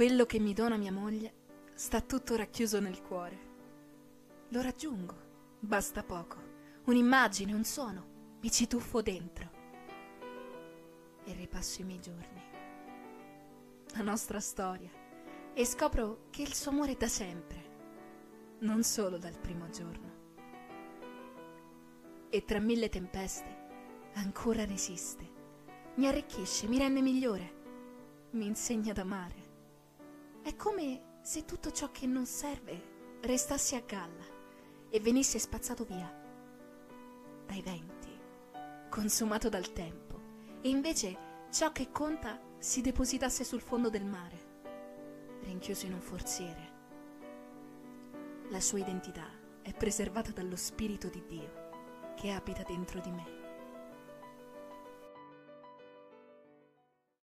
Quello che mi dona mia moglie sta tutto racchiuso nel cuore. Lo raggiungo, basta poco, un'immagine, un suono, mi ci tuffo dentro e ripasso i miei giorni, la nostra storia, e scopro che il suo amore è da sempre, non solo dal primo giorno. E tra mille tempeste ancora resiste, mi arricchisce, mi rende migliore, mi insegna ad amare. È come se tutto ciò che non serve restasse a galla e venisse spazzato via dai venti, consumato dal tempo e invece ciò che conta si depositasse sul fondo del mare, rinchiuso in un forziere. La sua identità è preservata dallo Spirito di Dio che abita dentro di me.